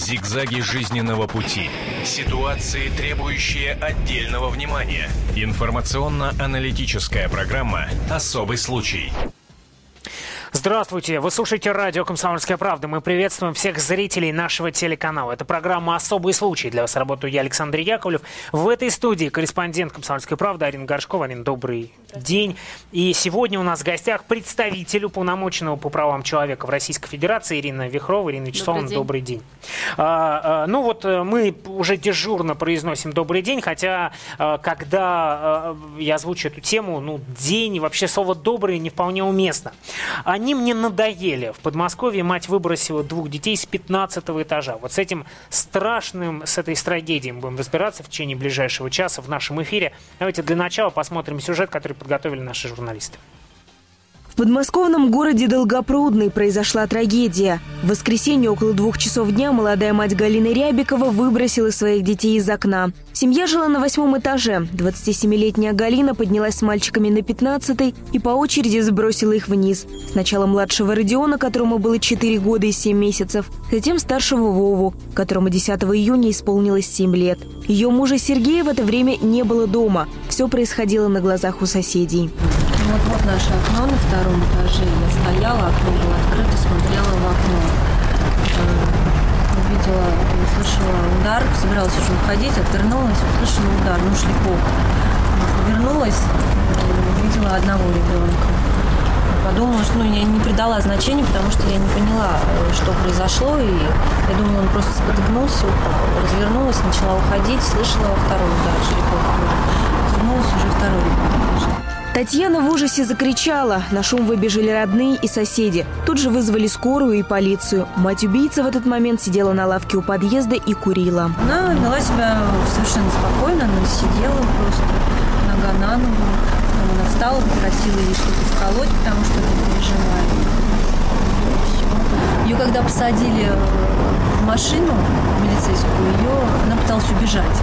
Зигзаги жизненного пути. Ситуации, требующие отдельного внимания. Информационно-аналитическая программа «Особый случай». Здравствуйте, вы слушаете радио «Комсомольская правда». Мы приветствуем всех зрителей нашего телеканала. Это программа «Особый случай». Для вас работаю я, Александр Яковлев. В этой студии корреспондент «Комсомольской правды» Арина Горшкова. Арина, добрый день. И сегодня у нас в гостях представитель уполномоченного по правам человека в Российской Федерации Ирина Вихрова. Ирина Вячеславовна, добрый день. Добрый день. А, а, ну вот э, мы уже дежурно произносим «добрый день», хотя а, когда а, я озвучу эту тему, ну, день вообще слово «добрый» не вполне уместно. Они мне надоели. В Подмосковье мать выбросила двух детей с 15 этажа. Вот с этим страшным, с этой трагедией мы будем разбираться в течение ближайшего часа в нашем эфире. Давайте для начала посмотрим сюжет, который подготовили наши журналисты. Подмосковном городе Долгопрудный произошла трагедия. В воскресенье около двух часов дня молодая мать Галина Рябикова выбросила своих детей из окна. Семья жила на восьмом этаже. 27-летняя Галина поднялась с мальчиками на 15 и по очереди сбросила их вниз. Сначала младшего Родиона, которому было 4 года и 7 месяцев, затем старшего Вову, которому 10 июня исполнилось 7 лет. Ее мужа Сергея в это время не было дома. Все происходило на глазах у соседей. Вот, наше окно на втором этаже. Я стояла, окно было открыто, смотрела в окно. Э, увидела, услышала удар, собиралась уже уходить, отвернулась, услышала удар, ну шлепок. Повернулась, увидела одного ребенка. Подумала, что ну, я не придала значения, потому что я не поняла, э, что произошло. И я думала, он просто спотыкнулся, упал. Развернулась, начала уходить, слышала второй удар шлепок. Вернулась уже второй ребенок. Татьяна в ужасе закричала. На шум выбежали родные и соседи. Тут же вызвали скорую и полицию. Мать убийцы в этот момент сидела на лавке у подъезда и курила. Она вела себя совершенно спокойно. Она сидела просто нога на ногу. Она встала, попросила ей что-то вколоть, потому что она переживает. Ее когда посадили в машину милицейскую, ее она пыталась убежать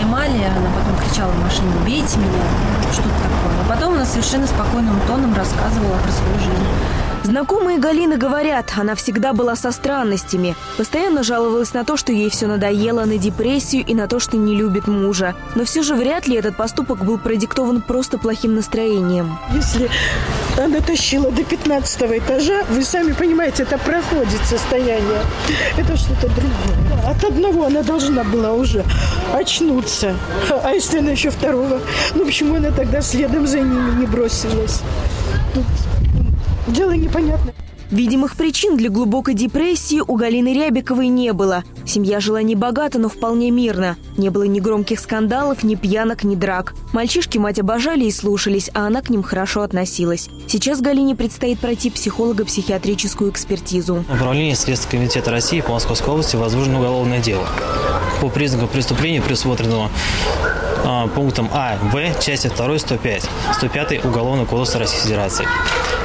поймали, она потом кричала в машине, убейте меня, что-то такое. А потом она совершенно спокойным тоном рассказывала про свою жизнь. Знакомые Галины говорят, она всегда была со странностями. Постоянно жаловалась на то, что ей все надоело, на депрессию и на то, что не любит мужа. Но все же вряд ли этот поступок был продиктован просто плохим настроением. Если она тащила до 15 этажа, вы сами понимаете, это проходит состояние. Это что-то другое. От одного она должна была уже очнуться. А если она еще второго? Ну почему она тогда следом за ними не бросилась? Тут Дело непонятное. Видимых причин для глубокой депрессии у Галины Рябиковой не было. Семья жила не богато, но вполне мирно. Не было ни громких скандалов, ни пьянок, ни драк. Мальчишки мать обожали и слушались, а она к ним хорошо относилась. Сейчас Галине предстоит пройти психолого-психиатрическую экспертизу. Управление Следственного комитета России по Московской области возбуждено уголовное дело. По признакам преступления, предусмотренного а, пунктом А, В, части 2, 105, 105 Уголовного кодекса Российской Федерации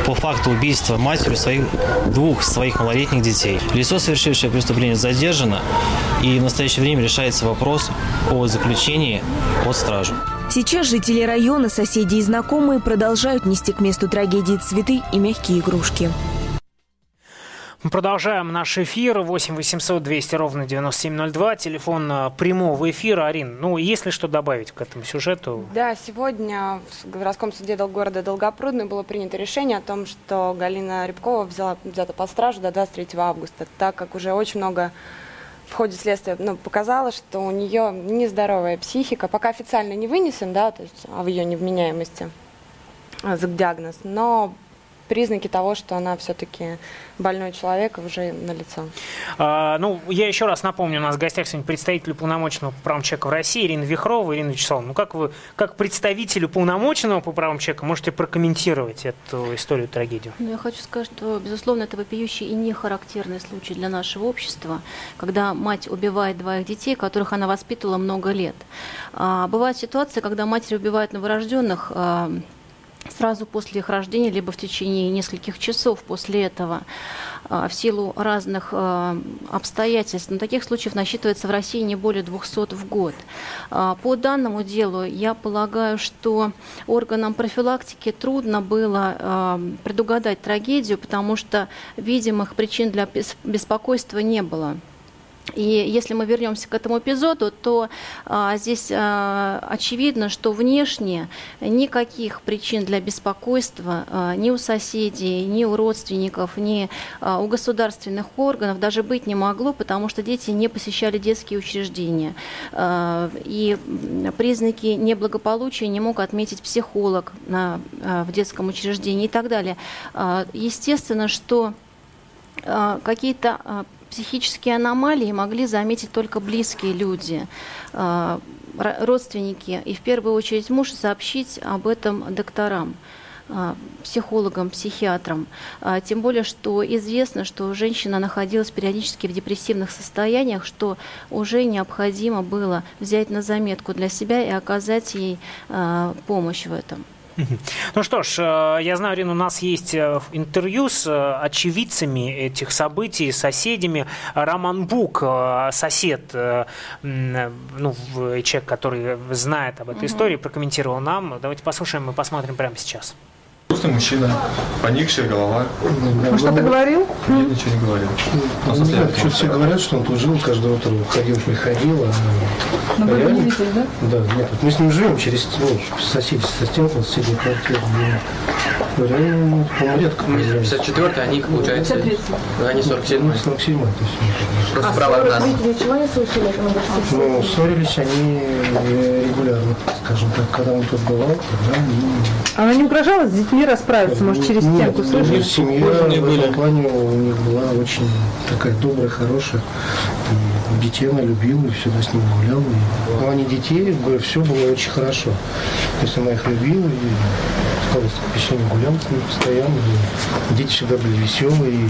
по факту убийства матерью своих, двух своих малолетних детей. Лицо, совершившее преступление, задержано, и в настоящее время решается вопрос о заключении под стражу. Сейчас жители района, соседи и знакомые продолжают нести к месту трагедии цветы и мягкие игрушки. Мы продолжаем наш эфир. 8 800 200 ровно 9702. Телефон э, прямого эфира. Арин, ну, есть ли что добавить к этому сюжету? Да, сегодня в городском суде города Долгопрудный было принято решение о том, что Галина Рябкова взяла, взята под стражу до 23 августа, так как уже очень много в ходе следствия ну, показало, что у нее нездоровая психика. Пока официально не вынесен, да, то есть о ее невменяемости э, диагноз, но признаки того, что она все-таки больной человек уже налицо. А, ну, я еще раз напомню, у нас в гостях сегодня представитель уполномоченного по правам человека в России Ирина Вихрова. Ирина Вячеславовна, ну как вы, как представитель уполномоченного по правам человека, можете прокомментировать эту историю, трагедию? Ну, я хочу сказать, что, безусловно, это вопиющий и не характерный случай для нашего общества, когда мать убивает двоих детей, которых она воспитывала много лет. А, бывают ситуации, когда матери убивают новорожденных, а, сразу после их рождения, либо в течение нескольких часов после этого, а, в силу разных а, обстоятельств. Но таких случаев насчитывается в России не более 200 в год. А, по данному делу я полагаю, что органам профилактики трудно было предугадать трагедию, потому что видимых причин для беспокойства не было. И если мы вернемся к этому эпизоду, то а, здесь а, очевидно, что внешне никаких причин для беспокойства а, ни у соседей, ни у родственников, ни а, у государственных органов даже быть не могло, потому что дети не посещали детские учреждения. А, и признаки неблагополучия не мог отметить психолог на, а, в детском учреждении и так далее. А, естественно, что а, какие-то а, психические аномалии могли заметить только близкие люди, а, родственники, и в первую очередь муж сообщить об этом докторам а, психологам, психиатрам. А, тем более, что известно, что женщина находилась периодически в депрессивных состояниях, что уже необходимо было взять на заметку для себя и оказать ей помощь в этом. Ну что ж, э, я знаю, Ирина, у нас есть э, интервью с э, очевидцами этих событий, соседями. Роман Бук, сосед, ну, человек, который знает об этой угу. истории, прокомментировал нам. Давайте послушаем и посмотрим прямо сейчас. Просто мужчина, поникшая голова. Он что-то говорил? Нет, ничего не говорил. Ну, нет, что все говорят, что он тут жил, каждое утро ходил, приходил. А... Но вы не видели, да? Да, нет. Мы с ним живем через ну, соседи, со стенкой, соседней квартиры. Ну, по-моему, редко. 54-й, они, получается, они 47-й. 47-й, то есть. Просто а справа от нас. чего не слышали? Ну, ссорились они регулярно, скажем так, когда он тут бывал, тогда Она не угрожала с детьми расправиться, может, через стенку слышали? Семья в этом плане у них была очень такая добрая, хорошая. И детей она любила, и всегда с ними гуляла. И в плане детей все было очень хорошо. То есть она их любила, и складывалось впечатление, гулял с ними постоянно. И дети всегда были веселые. И,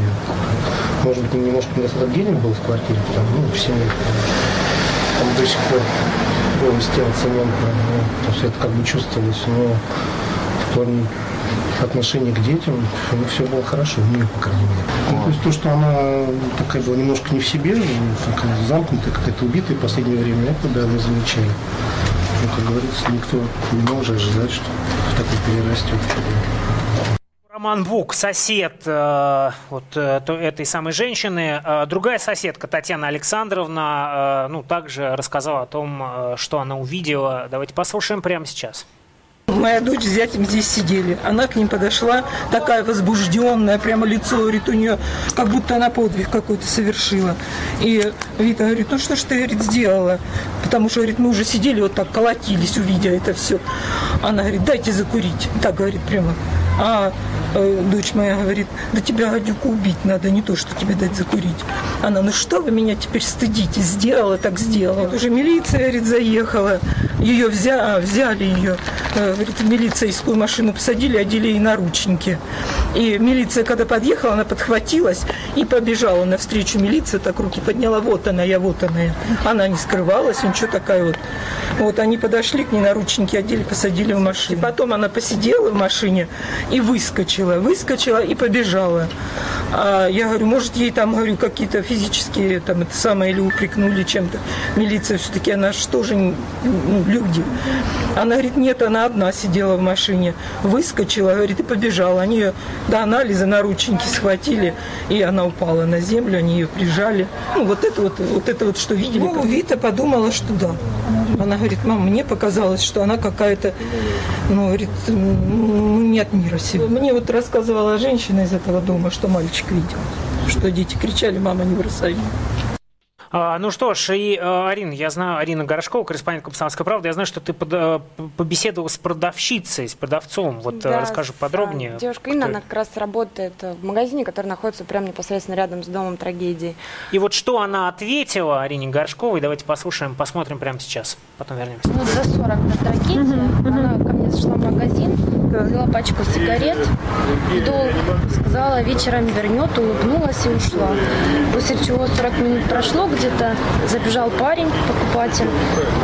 может быть, немножко недостаток был в квартире, потому ну, в семье. Там до сих пор было стен цементно, ну, то есть это как бы чувствовалось, но в плане отношение к детям, все было хорошо, у нее, по крайней мере. Ну, то есть то, что она такая была немножко не в себе, такая замкнутая, какая-то убитая в последнее время, это да, мы замечаем. Но, как говорится, никто не может ожидать, что в такой перерастет. Роман Бук, сосед э, вот э, этой самой женщины. Э, другая соседка, Татьяна Александровна, э, ну, также рассказала о том, э, что она увидела. Давайте послушаем прямо сейчас. Моя дочь с зятем здесь сидели. Она к ним подошла, такая возбужденная, прямо лицо, говорит, у нее, как будто она подвиг какой-то совершила. И Вита говорит, ну что ж ты, говорит, сделала? Потому что, говорит, мы уже сидели вот так, колотились, увидя это все. Она говорит, дайте закурить. Так говорит прямо. А э, дочь моя говорит, да тебя, гадюку, убить надо, не то, что тебе дать закурить. Она, ну что вы меня теперь стыдите? Сделала, так сделала. Уже милиция, говорит, заехала. Ее взя, взяли ее, э, говорит, в милицейскую машину посадили, одели ей наручники. И милиция, когда подъехала, она подхватилась и побежала навстречу милиции, так руки подняла, вот она, я, вот она. Она не скрывалась, ничего такая вот. Вот они подошли к ней, наручники одели, посадили в машину. Потом она посидела в машине и выскочила, выскочила и побежала. А я говорю, может, ей там, говорю, какие-то физические, там, это самое, или упрекнули чем-то. Милиция все-таки, она же тоже ну, люди. Она говорит, нет, она одна сидела в машине. Выскочила, говорит, и побежала. Они ее до анализа наручники схватили, и она упала на землю, они ее прижали. Ну, вот это вот, вот это вот, что видели. Ну, Вита подумала, что да. Она говорит, мам, мне показалось, что она какая-то, ну, говорит, ну, не от мира себе. Мне вот рассказывала женщина из этого дома, что мальчик видел, что дети кричали, мама, не бросай. А, ну что ж, и, э, Арина, я знаю, Арина Горошкова, корреспондент «Комсомольской правды», я знаю, что ты под, э, побеседовала с продавщицей, с продавцом. Вот э, да, расскажи подробнее. Девушка Инна, она как раз работает в магазине, который находится прямо непосредственно рядом с домом трагедии. И вот что она ответила Арине Горшковой, давайте послушаем, посмотрим прямо сейчас, потом вернемся. Ну, за 40 до трагедии, она ко мне зашла в магазин, взяла пачку сигарет в долг, сказала, вечером вернет, улыбнулась и ушла. После чего 40 минут прошло где-то, забежал парень, покупатель,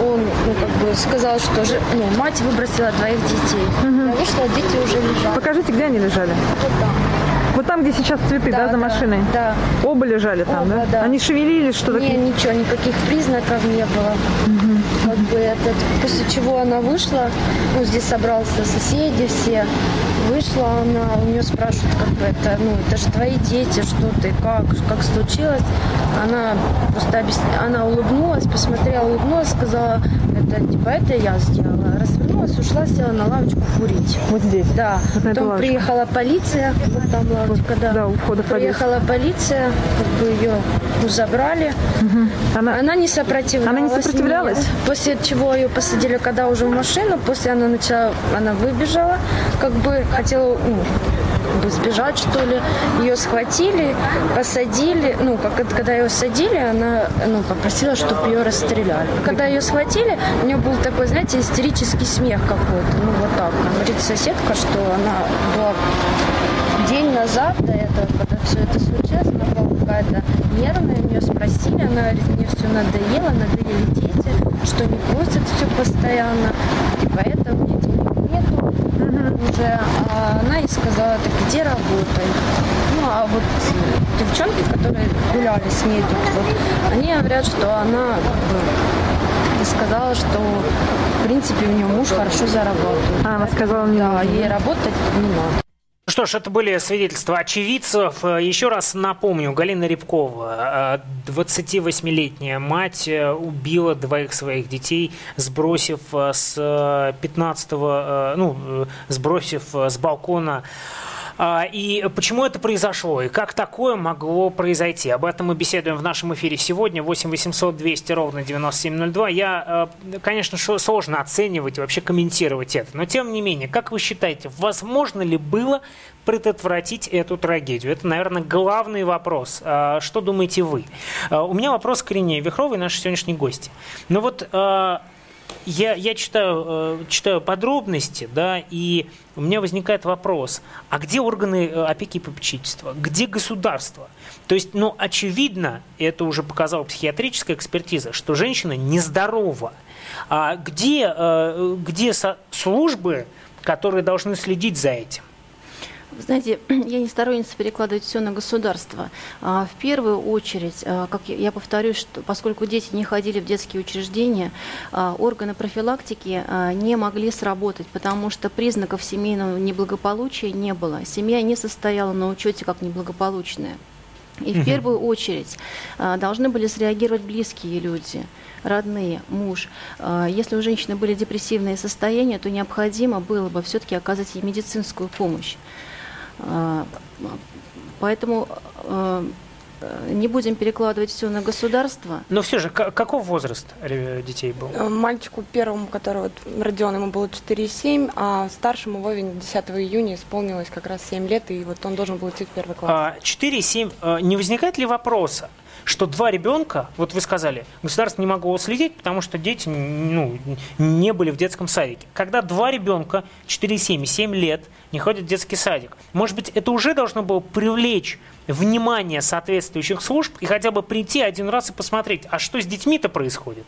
он ну, как бы сказал, что же, ну, мать выбросила двоих детей. Я вышла, дети уже лежали. Покажите, где они лежали? Вот там. Вот там, где сейчас цветы, да, за да, машиной? Да. Оба лежали там, Оба, да? да. Они шевелились, что-то? Не, ничего, никаких признаков не было. Как бы этот, после чего она вышла, ну, здесь собрался соседи все, вышла она, у нее спрашивают, как бы это, ну, это же твои дети, что ты, как, как случилось. Она просто объясня... она улыбнулась, посмотрела, улыбнулась, сказала, это типа это я сделала. Развернулась, ушла, села на лавочку курить. Вот здесь? Да. Вот Потом приехала полиция, вот там лавочка, да. Да, у входа в. Приехала полиция, как бы ее забрали. Она... не сопротивлялась. Она не сопротивлялась? нет. После чего ее посадили, когда уже в машину, после она начала, она выбежала, как бы хотела ну, как бы сбежать, что ли. Ее схватили, посадили. Ну, как когда ее садили, она ну, попросила, чтобы ее расстреляли. Когда ее схватили, у нее был такой, знаете, истерический смех какой-то. Ну, вот так. Говорит соседка, что она была назад до этого, когда все это случилось, она была какая-то нервная, у нее спросили, она говорит, мне все надоело, надоели дети, что не просят все постоянно, и поэтому мне денег нету уже. А она ей сказала, так иди работай. Ну, а вот девчонки, которые гуляли с ней тут, вот, они говорят, что она как бы, сказала, что в принципе у нее муж хорошо зарабатывает. А, она сказала, не Да, ей работать не надо. Что ж, это были свидетельства очевидцев. Э, Еще раз напомню, Галина Рябкова, э, 28-летняя мать, э, убила двоих своих детей, сбросив э, с 15 ну, э, сбросив э, с балкона И почему это произошло? И как такое могло произойти? Об этом мы беседуем в нашем эфире сегодня. 8 800 200 ровно 9702. Я, э, конечно, сложно оценивать и вообще комментировать это. Но тем не менее, как вы считаете, возможно ли было предотвратить эту трагедию? Это, наверное, главный вопрос. А, Что думаете вы? А, У меня вопрос к Ирине Вихровой, нашей сегодняшней гости. Ну вот а, я, я читаю, э, читаю подробности, да, и у меня возникает вопрос, а где органы э, опеки и попечительства, где государство? То есть, ну, очевидно, это уже показала психиатрическая экспертиза, что женщина нездорова. А где, э, где службы, которые должны следить за этим? Вы знаете, я не сторонница перекладывать все на государство. А, В первую очередь, а, как я- повторюсь, что поскольку дети не ходили в детские учреждения, а, органы профилактики не могли сработать, потому что признаков семейного неблагополучия не было. Семья не состояла на учете как неблагополучная. И в первую очередь должны были среагировать близкие люди, родные, муж. Если у женщины были депрессивные состояния, то необходимо было бы все-таки оказать ей медицинскую помощь. А, Поэтому э, э, не будем перекладывать все на государство. Но все же, ка- каков возраст э, детей был? Э, Мальчику первому, который вот роден, ему было 4,7, а старшему Вове 10 июня исполнилось как раз 7 лет, и вот он должен был идти в первый класс. А, 4,7. а, Не возникает ли вопроса, что два ребенка, вот вы сказали, государство не могло следить, потому что дети ну, не были в детском садике. Когда два ребенка, 4,7 и 7 лет, не ходят в детский садик, может быть, это уже должно было привлечь внимание соответствующих служб и хотя бы прийти один раз и посмотреть, а что с детьми-то происходит?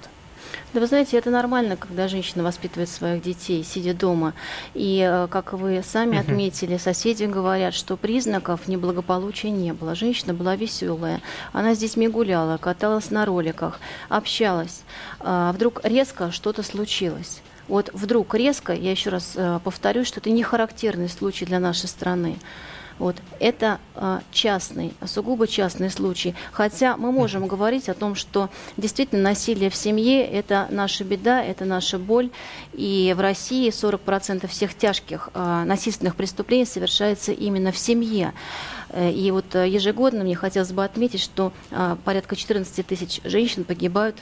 Да вы знаете, это нормально, когда женщина воспитывает своих детей, сидя дома. И, э, как вы сами отметили, соседи говорят, что признаков неблагополучия не было. Женщина была веселая, она с детьми гуляла, каталась на роликах, общалась. А вдруг резко что-то случилось. Вот вдруг резко, я еще раз э, повторю, что это не характерный случай для нашей страны. Вот. Это а, частный, сугубо частный случай. Хотя мы можем говорить о том, что действительно насилие в семье – это наша беда, это наша боль. И в России 40% всех тяжких а, насильственных преступлений совершается именно в семье. Э, И вот э, ежегодно мне хотелось бы отметить, что а, порядка 14 тысяч женщин погибают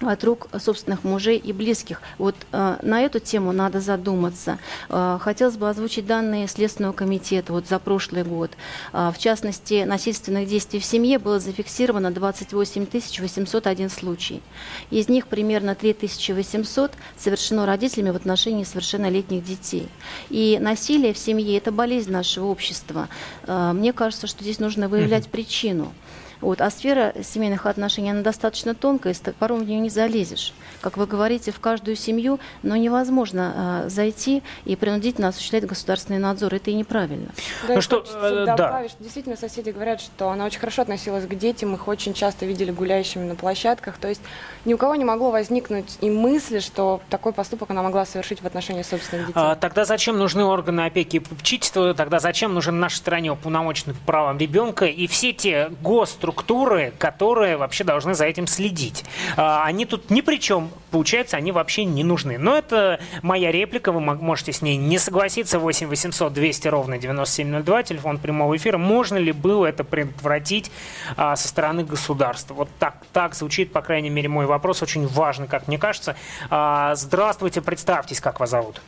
от рук собственных мужей и близких. Вот э, на эту тему надо задуматься. Э, хотелось бы озвучить данные Следственного комитета вот за прошлый год. Э, в частности, насильственных действий в семье было зафиксировано 28 801 случай. Из них примерно 3800 совершено родителями в отношении совершеннолетних детей. И насилие в семье – это болезнь нашего общества. Э, мне кажется, что здесь нужно выявлять причину. Вот. А сфера семейных отношений, она достаточно тонкая, и порой в нее не залезешь. Как вы говорите, в каждую семью, но невозможно э, зайти и принудительно осуществлять государственный надзор. Это и неправильно. Да, ну что, э, да. добавить, что действительно соседи говорят, что она очень хорошо относилась к детям, их очень часто видели гуляющими на площадках. То есть ни у кого не могло возникнуть и мысли, что такой поступок она могла совершить в отношении собственных детей. А, тогда зачем нужны органы опеки и попечительства? Тогда зачем нужен в нашей стране уполномоченный по правам ребенка и все те ГОСТ структуры, которые вообще должны за этим следить. А, они тут ни при чем, получается, они вообще не нужны. Но это моя реплика, вы можете с ней не согласиться. 8 800 200 ровно 9702, телефон прямого эфира. Можно ли было это предотвратить а, со стороны государства? Вот так, так звучит, по крайней мере, мой вопрос. Очень важный, как мне кажется. А, здравствуйте, представьтесь, как вас зовут.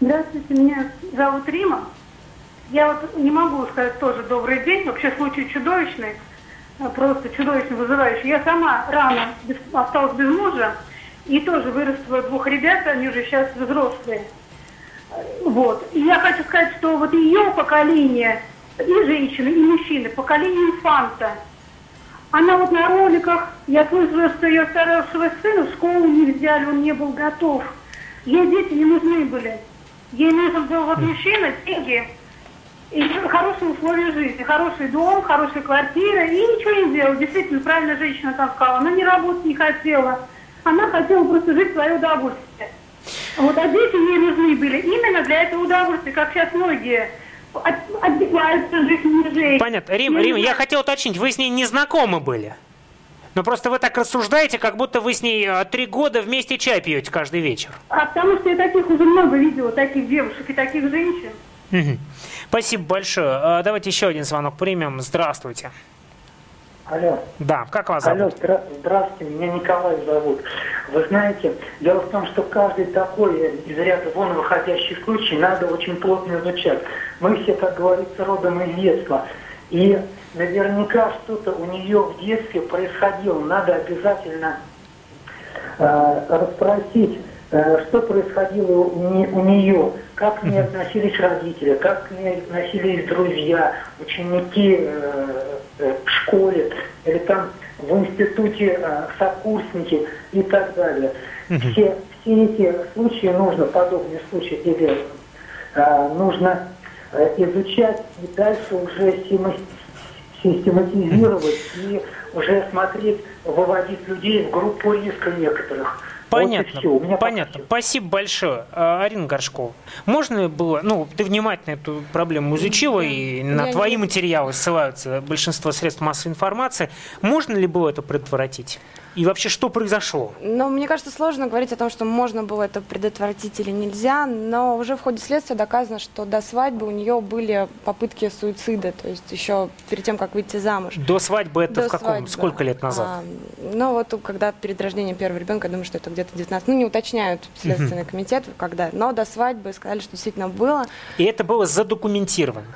Здравствуйте, меня зовут Рима. Я вот не могу сказать тоже добрый день, вообще случай чудовищный просто чудовищно вызывающий. Я сама рано без, осталась без мужа и тоже вырастила двух ребят, они уже сейчас взрослые. Вот. И я хочу сказать, что вот ее поколение, и женщины, и мужчины, поколение инфанта, она вот на роликах, я слышала, что ее старшего сына в школу не взяли, он не был готов. Ей дети не нужны были. Ей нужен был вот мужчина, деньги, и хорошие условия жизни, хороший дом, хорошая квартира, и ничего не делал. Действительно, правильно женщина там сказала, она не работать не хотела, она хотела просто жить в свое удовольствие. Вот, а дети ей нужны были именно для этого удовольствия, как сейчас многие отбиваются жизнь мужей. Понятно. Рим, Рим, я хотел уточнить, вы с ней не знакомы были? Но просто вы так рассуждаете, как будто вы с ней а, три года вместе чай пьете каждый вечер. А потому что я таких уже много видела, таких девушек и таких женщин. Спасибо большое. А, давайте еще один звонок примем. Здравствуйте. Алло. Да, как вас зовут? Алло, здра- здравствуйте, меня Николай зовут. Вы знаете, дело в том, что каждый такой из ряда вон выходящий случай надо очень плотно изучать. Мы все, как говорится, родом из детства. И наверняка что-то у нее в детстве происходило. Надо обязательно э, расспросить что происходило у нее, как к ней относились родители, как к ней относились друзья, ученики э, э, в школе или там в институте сокурсники и так далее. Все, все эти случаи нужно, подобные случаи, или нужно изучать и дальше уже систематизировать и уже смотреть, выводить людей в группу риска некоторых. Понятно, вот понятно. Спасибо большое, а, Арина Горшкова. Можно было, ну, ты внимательно эту проблему изучила, и на твои материалы ссылаются большинство средств массовой информации. Можно ли было это предотвратить? И вообще, что произошло? Ну, мне кажется, сложно говорить о том, что можно было это предотвратить или нельзя, но уже в ходе следствия доказано, что до свадьбы у нее были попытки суицида, то есть еще перед тем, как выйти замуж. До свадьбы это до в каком? Свадьбы. Сколько лет назад? А, ну, вот когда перед рождением первого ребенка, я думаю, что это где-то 19, ну, не уточняют Следственный комитет, когда, но до свадьбы сказали, что действительно было. И это было задокументировано?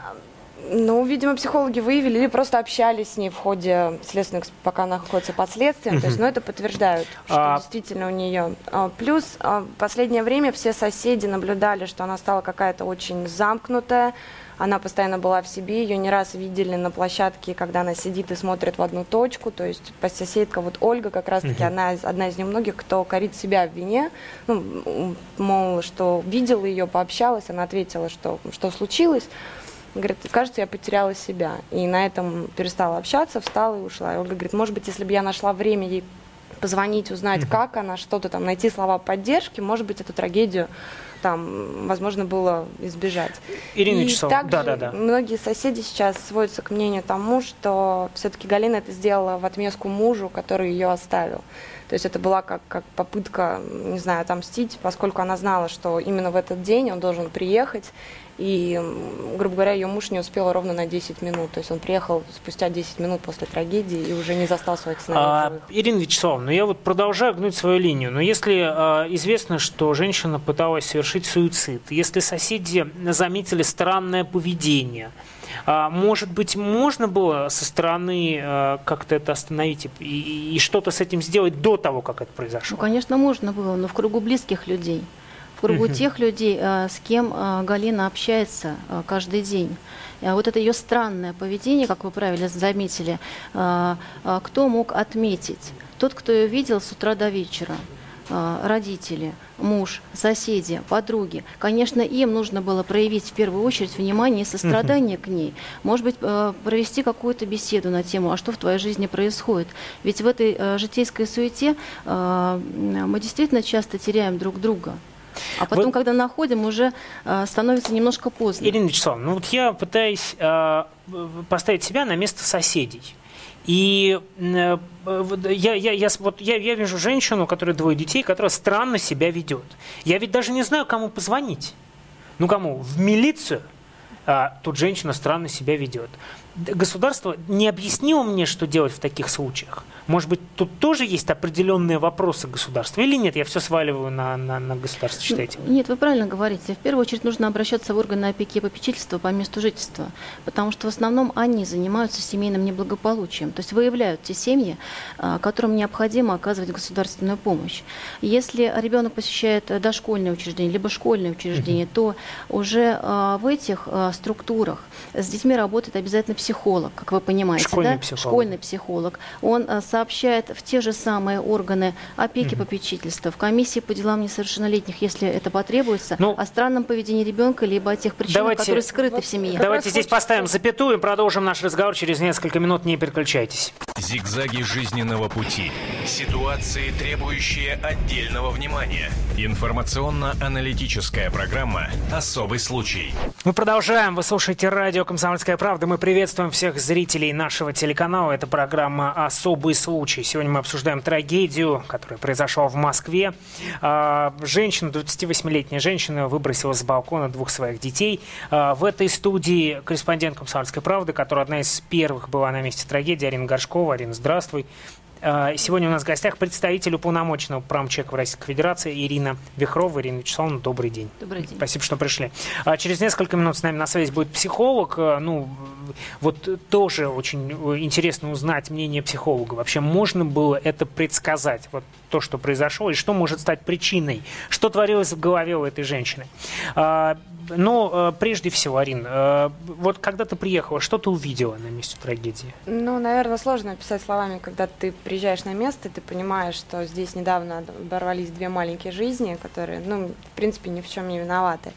Ну, видимо, психологи выявили или просто общались с ней в ходе следственных, пока она находится под следствием. То есть, ну, это подтверждают, что а... действительно у нее. А, плюс а, в последнее время все соседи наблюдали, что она стала какая-то очень замкнутая. Она постоянно была в себе, ее не раз видели на площадке, когда она сидит и смотрит в одну точку. То есть соседка, вот Ольга как раз-таки, она одна из немногих, кто корит себя в вине. Ну, мол, что видела ее, пообщалась, она ответила, что, что случилось. Говорит, кажется, я потеряла себя. И на этом перестала общаться, встала и ушла. И Ольга говорит, может быть, если бы я нашла время ей позвонить, узнать, как она, что-то там, найти слова поддержки, может быть, эту трагедию там возможно было избежать. Ирина и Вячеславовна, также да, да, да. многие соседи сейчас сводятся к мнению тому, что все-таки Галина это сделала в отместку мужу, который ее оставил. То есть это была как, как попытка, не знаю, отомстить, поскольку она знала, что именно в этот день он должен приехать, и, грубо говоря, ее муж не успел ровно на 10 минут. То есть он приехал спустя 10 минут после трагедии и уже не застал своих сыновей. А, Ирина Вячеславовна, Вячеслав, но я вот продолжаю гнуть свою линию. Но если э, известно, что женщина пыталась совершить суицид, если соседи заметили странное поведение, э, может быть, можно было со стороны э, как-то это остановить и, и что-то с этим сделать до того, как это произошло? Ну, конечно, можно было, но в кругу близких людей в кругу тех людей, э, с кем Галина общается каждый день. Вот это ее странное поведение, как вы правильно заметили, кто мог отметить? Тот, кто ее видел с утра до вечера родители, муж, соседи, подруги. Конечно, им нужно было проявить в первую очередь внимание и сострадание к ней. Может быть, провести какую-то беседу на тему, а что в твоей жизни происходит. Ведь в этой житейской суете мы действительно часто теряем друг друга. А потом, вот... когда находим, уже э, становится немножко поздно. Ирина Вячеславовна, ну вот я пытаюсь э, поставить себя на место соседей. И э, я, я, я, вот я, я вижу женщину, у которой двое детей, которая странно себя ведет. Я ведь даже не знаю, кому позвонить. Ну кому? В милицию? А, тут женщина странно себя ведет государство не объяснило мне, что делать в таких случаях. Может быть, тут тоже есть определенные вопросы государства или нет? Я все сваливаю на, на, на государство, считаете? Нет, вы правильно говорите. В первую очередь нужно обращаться в органы опеки и попечительства по месту жительства, потому что в основном они занимаются семейным неблагополучием, то есть выявляют те семьи, а, которым необходимо оказывать государственную помощь. Если ребенок посещает дошкольное учреждение, либо школьное учреждение, то уже а, в этих а, структурах с детьми работает обязательно психолог, как вы понимаете, школьный да? психолог. Школьный психолог. Он а, сообщает в те же самые органы опеки, угу. попечительства, в комиссии по делам несовершеннолетних, если это потребуется, ну, о странном поведении ребенка, либо о тех причинах, давайте, которые скрыты в семье. Давайте здесь поставим запятую и продолжим наш разговор через несколько минут. Не переключайтесь. Зигзаги жизненного пути. Ситуации, требующие отдельного внимания. Информационно-аналитическая программа «Особый случай». Мы продолжаем. Вы слушаете радио «Комсомольская правда». Мы приветствуем всех зрителей нашего телеканала. Это программа «Особый случай». Сегодня мы обсуждаем трагедию, которая произошла в Москве. А, женщина, 28-летняя женщина, выбросила с балкона двух своих детей. А, в этой студии корреспондент «Комсомольской правды», которая одна из первых была на месте трагедии, Арина Горшкова. Арина, здравствуй. А, сегодня у нас в гостях представитель уполномоченного промчека в Российской Федерации Ирина Вихрова. Ирина Вячеславовна, добрый день. Добрый день. Спасибо, что пришли. А, через несколько минут с нами на связи будет психолог. А, ну, вот тоже очень интересно узнать мнение психолога. Вообще можно было это предсказать? Вот то, что произошло, и что может стать причиной? Что творилось в голове у этой женщины? Но э, прежде всего, Арин, э, вот когда ты приехала, что ты увидела на месте трагедии? Ну, наверное, сложно описать словами, когда ты приезжаешь на место, ты понимаешь, что здесь недавно оборвались две маленькие жизни, которые, ну, в принципе, ни в чем не виноваты.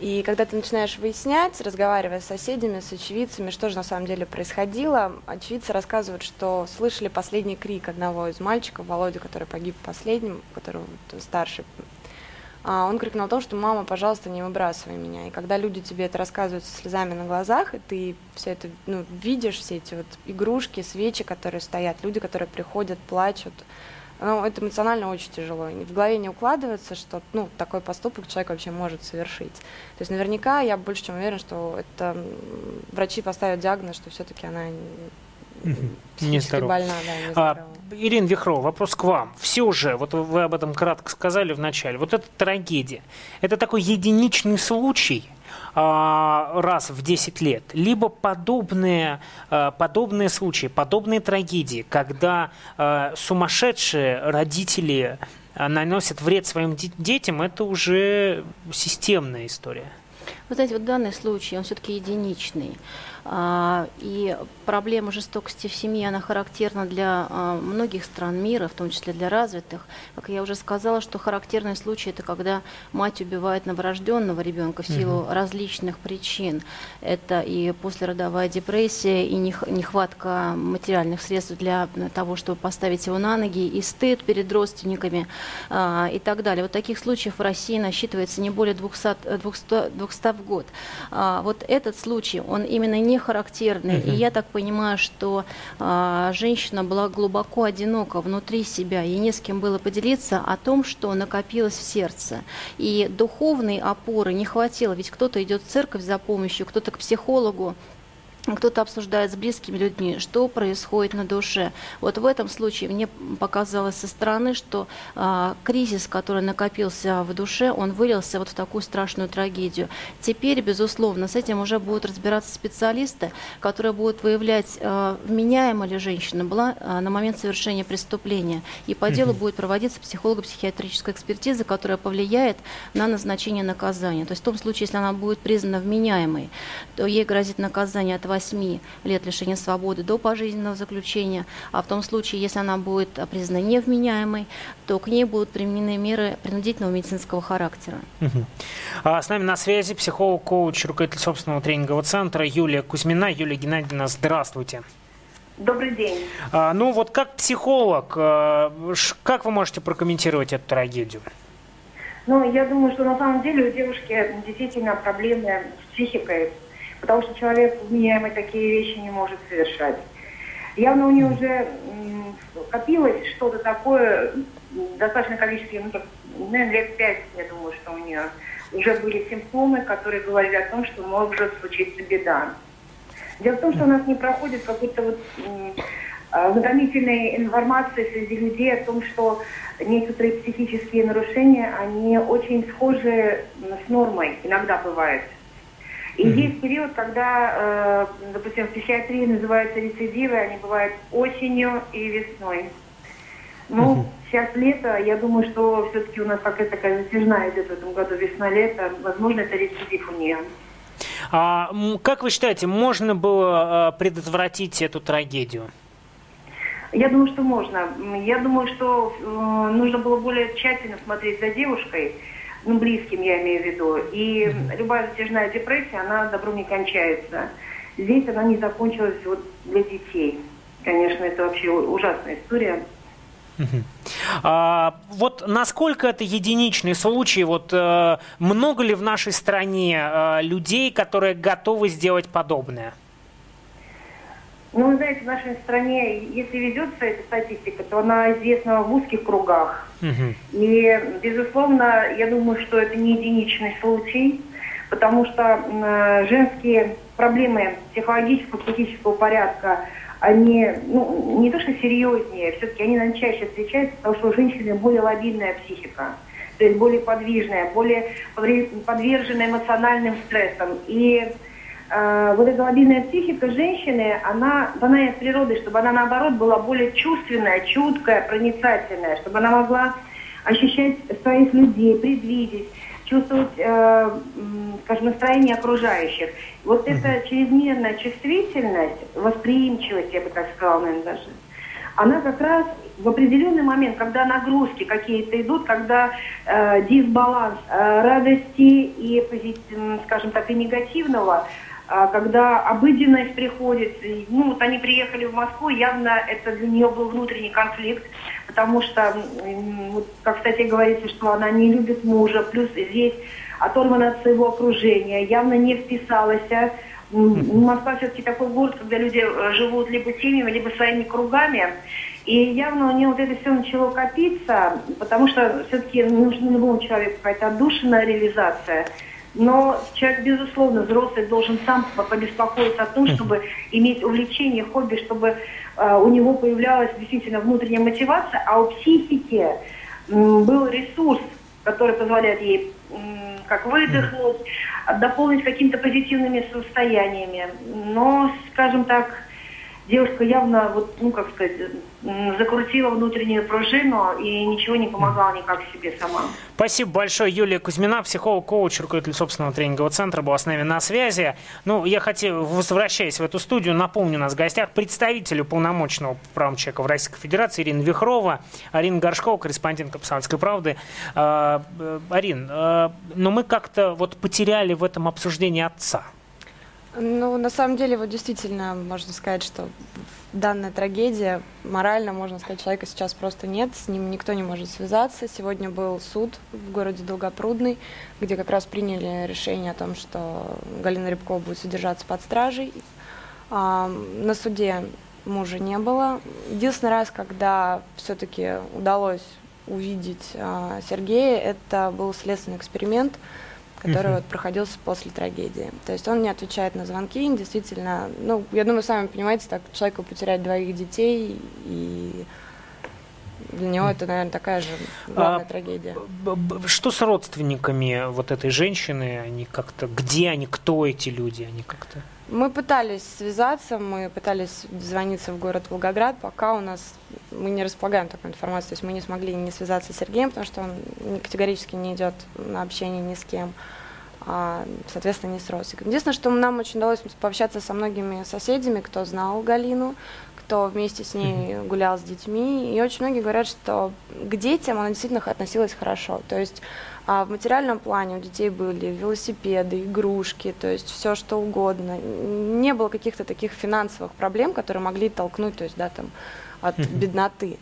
И когда ты начинаешь выяснять, разговаривая с соседями, с очевидцами, что же на самом деле происходило, очевидцы рассказывают, что слышали последний крик одного из мальчиков, Володя, который погиб последним, который старший он крикнул о том, что «мама, пожалуйста, не выбрасывай меня». И когда люди тебе это рассказывают со слезами на глазах, и ты все это ну, видишь, все эти вот игрушки, свечи, которые стоят, люди, которые приходят, плачут, ну, это эмоционально очень тяжело. В голове не укладывается, что ну, такой поступок человек вообще может совершить. То есть наверняка я больше чем уверен, что это врачи поставят диагноз, что все-таки она не больна, да, не а, Ирина Вихрова, вопрос к вам. Все уже, вот вы об этом кратко сказали в начале, вот эта трагедия, это такой единичный случай, а, раз в 10 лет, либо подобные, а, подобные случаи, подобные трагедии, когда а, сумасшедшие родители наносят вред своим детям, это уже системная история. Вы знаете, вот данный случай, он все-таки единичный. А, и проблема жестокости в семье, она характерна для а, многих стран мира, в том числе для развитых. Как я уже сказала, что характерный случай – это когда мать убивает новорожденного ребенка в силу угу. различных причин. Это и послеродовая депрессия, и нехватка материальных средств для того, чтобы поставить его на ноги, и стыд перед родственниками а, и так далее. Вот таких случаев в России насчитывается не более 200, 200, 200 в год. Вот этот случай, он именно не не характерны. И я так понимаю, что а, женщина была глубоко одинока внутри себя, ей не с кем было поделиться о том, что накопилось в сердце. И духовной опоры не хватило, ведь кто-то идет в церковь за помощью, кто-то к психологу, кто-то обсуждает с близкими людьми, что происходит на душе. Вот в этом случае мне показалось со стороны, что а, кризис, который накопился в душе, он вылился вот в такую страшную трагедию. Теперь, безусловно, с этим уже будут разбираться специалисты, которые будут выявлять, а, вменяема ли женщина была а, на момент совершения преступления. И по делу будет проводиться психолого-психиатрическая экспертиза, которая повлияет на назначение наказания. То есть в том случае, если она будет признана вменяемой, то ей грозит наказание от 8 лет лишения свободы до пожизненного заключения, а в том случае, если она будет признана невменяемой, то к ней будут применены меры принудительного медицинского характера. Угу. А с нами на связи психолог, коуч, руководитель собственного тренингового центра Юлия Кузьмина. Юлия Геннадьевна, здравствуйте. Добрый день. А, ну вот как психолог, а, как вы можете прокомментировать эту трагедию? Ну, я думаю, что на самом деле у девушки действительно проблемы с психикой, потому что человек вменяемый такие вещи не может совершать. Явно у нее уже копилось что-то такое, достаточно количество, ну, так, наверное, лет пять, я думаю, что у нее уже были симптомы, которые говорили о том, что может случиться беда. Дело в том, что у нас не проходит какой-то вот знакомительной информации среди людей о том, что некоторые психические нарушения, они очень схожи с нормой, иногда бывает. И mm-hmm. есть период, когда, э, допустим, в психиатрии называются рецидивы, они бывают осенью и весной. Ну, mm-hmm. сейчас лето, я думаю, что все-таки у нас какая-то такая затяжная идет в этом году весна-лето. Возможно, это рецидив у нее. А, как вы считаете, можно было э, предотвратить эту трагедию? Я думаю, что можно. Я думаю, что э, нужно было более тщательно смотреть за девушкой ну, близким я имею в виду. И любая затяжная депрессия, она добром не кончается. Здесь она не закончилась вот для детей. Конечно, это вообще ужасная история. А, вот насколько это единичный случай? Вот э, много ли в нашей стране э, людей, которые готовы сделать подобное? Ну, вы знаете, в нашей стране, если ведется эта статистика, то она известна в узких кругах. Угу. И, безусловно, я думаю, что это не единичный случай, потому что э, женские проблемы психологического, психического порядка, они ну, не то что серьезнее, все-таки они нам чаще встречаются, потому что у женщины более лобильная психика, то есть более подвижная, более подвержена эмоциональным стрессам. И э, вот эта лобильная психика женщины, она дана из природы, чтобы она наоборот была более чувственная, чуткая, проницательная, чтобы она могла ощущать своих людей, предвидеть, чувствовать, э, скажем, настроение окружающих. Вот mm-hmm. эта чрезмерная чувствительность, восприимчивость, я бы так сказала, наверное, даже, она как раз в определенный момент, когда нагрузки какие-то идут, когда э, дисбаланс э, радости и, скажем так, и негативного, когда обыденность приходит, ну вот они приехали в Москву, явно это для нее был внутренний конфликт, потому что, как, кстати, говорится, что она не любит мужа, плюс здесь оторвана от своего окружения, явно не вписалась. А, Москва все-таки такой город, когда люди э, живут либо семьями, либо своими кругами. И явно у нее вот это все начало копиться, потому что все-таки нужна любому человеку какая-то отдушенная реализация – но человек, безусловно, взрослый должен сам побеспокоиться о том, чтобы иметь увлечение, хобби, чтобы э, у него появлялась действительно внутренняя мотивация, а у психики э, был ресурс, который позволяет ей э, как выдохнуть, дополнить какими-то позитивными состояниями. Но, скажем так, девушка явно, вот, ну, как сказать, закрутила внутреннюю пружину и ничего не помогала никак себе сама. Спасибо большое, Юлия Кузьмина, психолог, коуч, руководитель собственного тренингового центра, была с нами на связи. Ну, я хотел, возвращаясь в эту студию, напомню, у нас в гостях представитель уполномоченного по правам человека в Российской Федерации Ирина Вихрова, Арина Горшкова, корреспондент «Комсомольской правды». А, э, Арин, э, но мы как-то вот потеряли в этом обсуждении отца. Ну, на самом деле, вот действительно, можно сказать, что данная трагедия, морально, можно сказать, человека сейчас просто нет, с ним никто не может связаться. Сегодня был суд в городе Долгопрудный, где как раз приняли решение о том, что Галина Рябкова будет содержаться под стражей. А, на суде мужа не было. Единственный раз, когда все-таки удалось увидеть а, Сергея, это был следственный эксперимент, который Мгм. вот проходился после трагедии. То есть он не отвечает на звонки, действительно, ну, я думаю, сами понимаете, так человеку потерять двоих детей, и для него это, наверное, такая же главная А, трагедия. Что с родственниками вот этой женщины? Они как-то... Где они? Кто эти люди? Они как-то... Мы пытались связаться, мы пытались звониться в город Волгоград, пока у нас мы не располагаем такой информацией, то есть мы не смогли не связаться с Сергеем, потому что он категорически не идет на общение ни с кем, а, соответственно, не с родственниками. Единственное, что нам очень удалось пообщаться со многими соседями, кто знал Галину, кто вместе с ней гулял с детьми, и очень многие говорят, что к детям она действительно относилась хорошо, то есть а в материальном плане у детей были велосипеды, игрушки, то есть все что угодно. Не было каких-то таких финансовых проблем, которые могли толкнуть, то есть, да, там, от бедноты.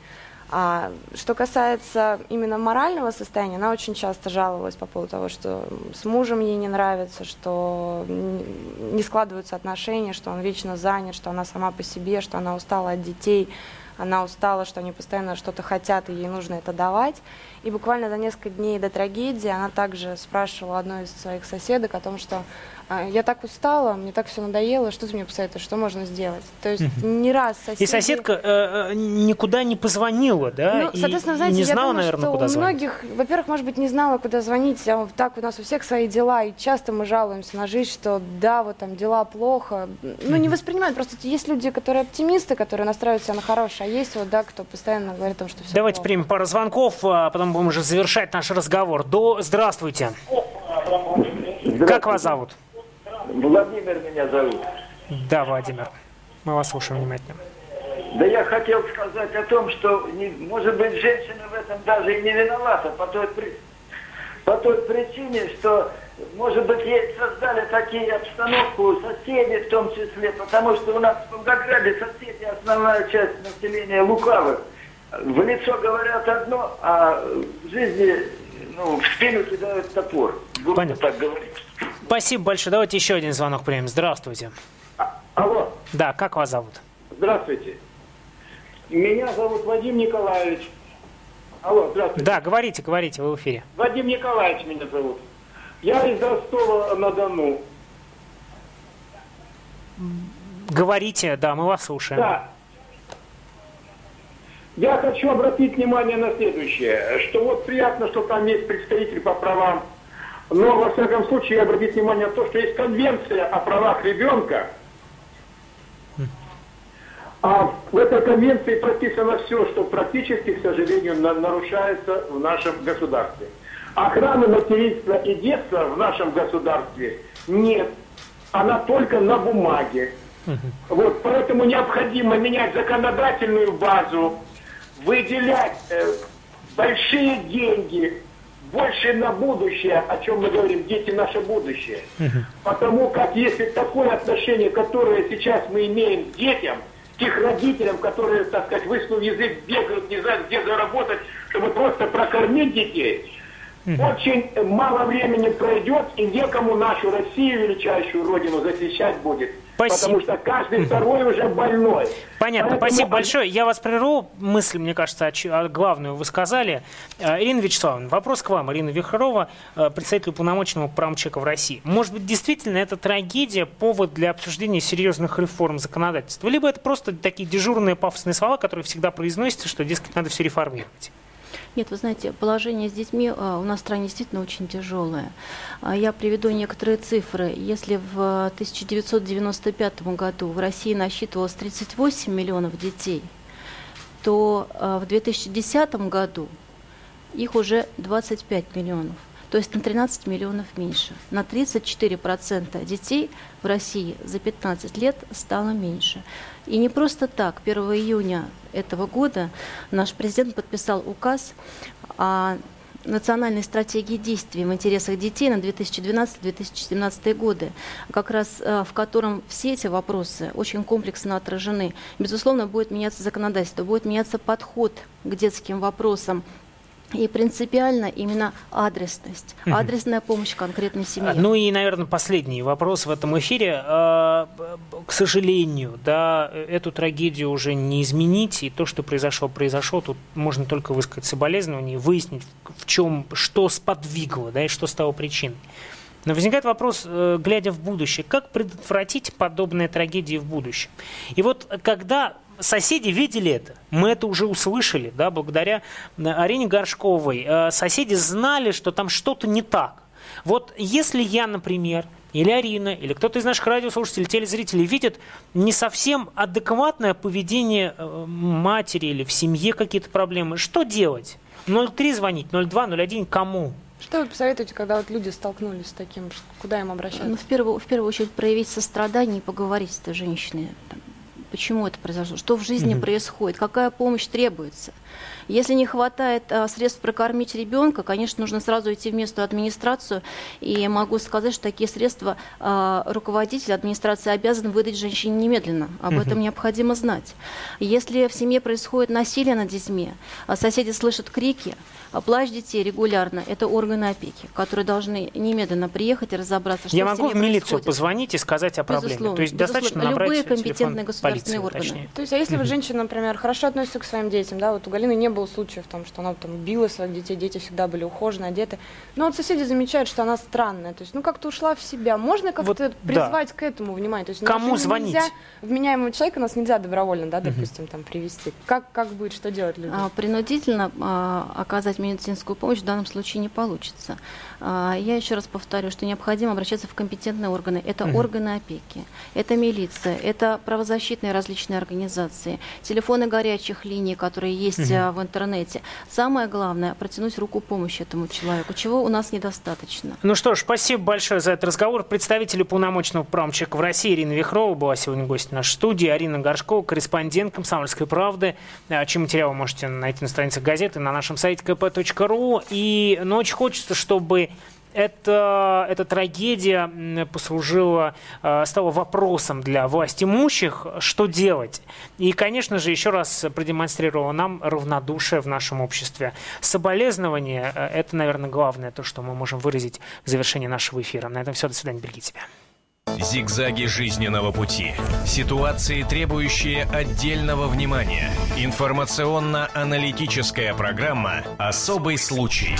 А что касается именно морального состояния, она очень часто жаловалась по поводу того, что с мужем ей не нравится, что не складываются отношения, что он вечно занят, что она сама по себе, что она устала от детей, она устала, что они постоянно что-то хотят, и ей нужно это давать. И буквально за несколько дней до трагедии она также спрашивала одной из своих соседок о том, что «А, я так устала, мне так все надоело, что ты мне посоветуешь, что можно сделать? То есть Мгм. не раз соседи... И соседка э, э, никуда не позвонила, да? Ну, и, соответственно, знаете, не я знала, думаю, наверное, что куда у звонить. многих, во-первых, может быть, не знала, куда звонить, а так у нас у всех свои дела, и часто мы жалуемся на жизнь, что да, вот там дела плохо, ну, не воспринимают, просто есть люди, которые оптимисты, которые настраивают себя на хорошее, а есть вот, да, кто постоянно говорит о том, что все Давайте примем пару звонков, а потом будем уже завершать наш разговор. До... Здравствуйте. Как вас зовут? Владимир меня зовут. Да, Владимир. Мы вас слушаем внимательно. Да я хотел сказать о том, что, не- может быть, женщина в этом даже и не виновата, по той, по той причине, что, может быть, ей создали такие обстановку, соседи в том числе, потому что у нас в Волгограде соседи, основная часть населения лукавых. В лицо говорят одно, а в жизни, ну, в спину кидают топор. Будут Понятно. так говорить. Спасибо большое. Давайте еще один звонок примем. Здравствуйте. Алло, Да, как вас зовут? здравствуйте. Меня зовут Вадим Николаевич. Алло, здравствуйте. Да, говорите, говорите, вы в эфире. Вадим Николаевич меня зовут. Я из Ростова-на-Дону. Говорите, да, мы вас слушаем. Да. Я хочу обратить внимание на следующее, что вот приятно, что там есть представитель по правам, но во всяком случае обратить внимание на то, что есть конвенция о правах ребенка, а в этой конвенции прописано все, что практически, к сожалению, на- нарушается в нашем государстве. Охраны материнства и детства в нашем государстве нет. Она только на бумаге. Вот, поэтому необходимо менять законодательную базу, выделять э, большие деньги, больше на будущее, о чем мы говорим, дети наше будущее. Потому как если такое отношение, которое сейчас мы имеем к детям, к их родителям, которые, так сказать, высунув язык, бегают, не знают, где заработать, чтобы просто прокормить детей, очень мало времени пройдет, и некому нашу Россию, величайшую Родину, защищать будет. Потому что каждый второй уже больной. Понятно, Поэтому- спасибо большое. Я вас прерву. Мысль, мне кажется, главную вы сказали. Э, Ирина Вячеславовна, вопрос к вам. Ирина Вихрова, э, представитель уполномоченного по правам человека в России. Может быть, действительно, эта трагедия повод для обсуждения серьезных реформ законодательства? Либо это просто такие дежурные пафосные слова, которые всегда произносятся, что, дескать, надо все реформировать? Нет, вы знаете, положение с детьми а, у нас в стране действительно очень тяжелое. А, Я приведу некоторые цифры. Если в 1995 году в России насчитывалось 38 миллионов детей, то а, в 2010 году их уже 25 миллионов. То есть на 13 миллионов меньше. На 34% детей в России за 15 лет стало меньше. И не просто так. 1 июня этого года наш президент подписал указ о национальной стратегии действий в интересах детей на 2012-2017 годы, как раз э, в котором все эти вопросы очень комплексно отражены. Безусловно, будет меняться законодательство, будет меняться подход к детским вопросам. И принципиально именно адресность, адресная помощь конкретной семье. Ну и, наверное, последний вопрос в этом эфире. А, К сожалению, да, эту трагедию уже не изменить, и то, что произошло, произошло. Тут можно только высказать соболезнования, выяснить, в чем, что сподвигло, да, и что стало причиной. Но возникает вопрос, э, глядя в будущее, как предотвратить подобные трагедии в будущем? И вот когда соседи видели это, мы это уже услышали, да, благодаря э, Арине Горшковой, э, соседи знали, что там что-то не так. Вот если я, например, или Арина, или кто-то из наших радиослушателей, телезрителей видит не совсем адекватное поведение матери или в семье какие-то проблемы, что делать? 03 звонить, 02, 01, кому? Что вы посоветуете, когда вот люди столкнулись с таким, куда им обращаться? Ну, в первую, в первую очередь проявить сострадание и поговорить с этой женщиной. Почему это произошло? Что в жизни mm-hmm. происходит? Какая помощь требуется? Если не хватает а, средств прокормить ребенка, конечно, нужно сразу идти в местную администрацию. И могу сказать, что такие средства а, руководитель администрации обязан выдать женщине немедленно. Об этом необходимо знать. Если в семье происходит насилие над детьми, а соседи слышат крики, плач детей регулярно – это органы опеки, которые должны немедленно приехать и разобраться, что Я могу в милицию происходит. позвонить и сказать о проблеме? Безусловно, То есть безусловно. достаточно набрать Любые компетентные государственные полиции, органы. точнее. То есть, а если вот женщина, например, хорошо относится к своим детям, да, вот у Галины не было случаев, там, что она там била своих детей, дети всегда были ухожены, одеты, но вот соседи замечают, что она странная, то есть, ну, как-то ушла в себя. Можно как-то Вот, призвать да. к этому внимание? То есть, Кому нашему звонить? Нельзя, вменяемого человека нас нельзя добровольно, да, допустим, там, привести. Как, как будет, что делать людям? А, Принудительно а, оказать медицинскую помощь в данном случае не получится. А, Я еще раз повторю, что необходимо обращаться в компетентные органы. Это Мгм. органы опеки, это милиция, это правозащитные различные организации, телефоны горячих линий, которые есть А, в интернете. Самое главное – протянуть руку помощи этому человеку, чего у нас недостаточно. Ну что ж, спасибо большое за этот разговор. Представитель уполномоченного правомчика в России Ирина Вихрова была сегодня гостем нашей студии. Арина Горшкова, корреспондент «Комсомольской правды». А, Чьи материалы можете найти на страницах газеты, на нашем сайте kp.ru. И ну, очень хочется, чтобы это, эта трагедия послужила, э, стала вопросом для власть имущих, что делать. И, конечно же, еще раз продемонстрировала нам равнодушие в нашем обществе. Соболезнование э, – это, наверное, главное, то, что мы можем выразить в завершении нашего эфира. На этом все. До свидания. Берегите себя. Зигзаги жизненного пути. Ситуации, требующие отдельного внимания. Информационно-аналитическая программа «Особый случай».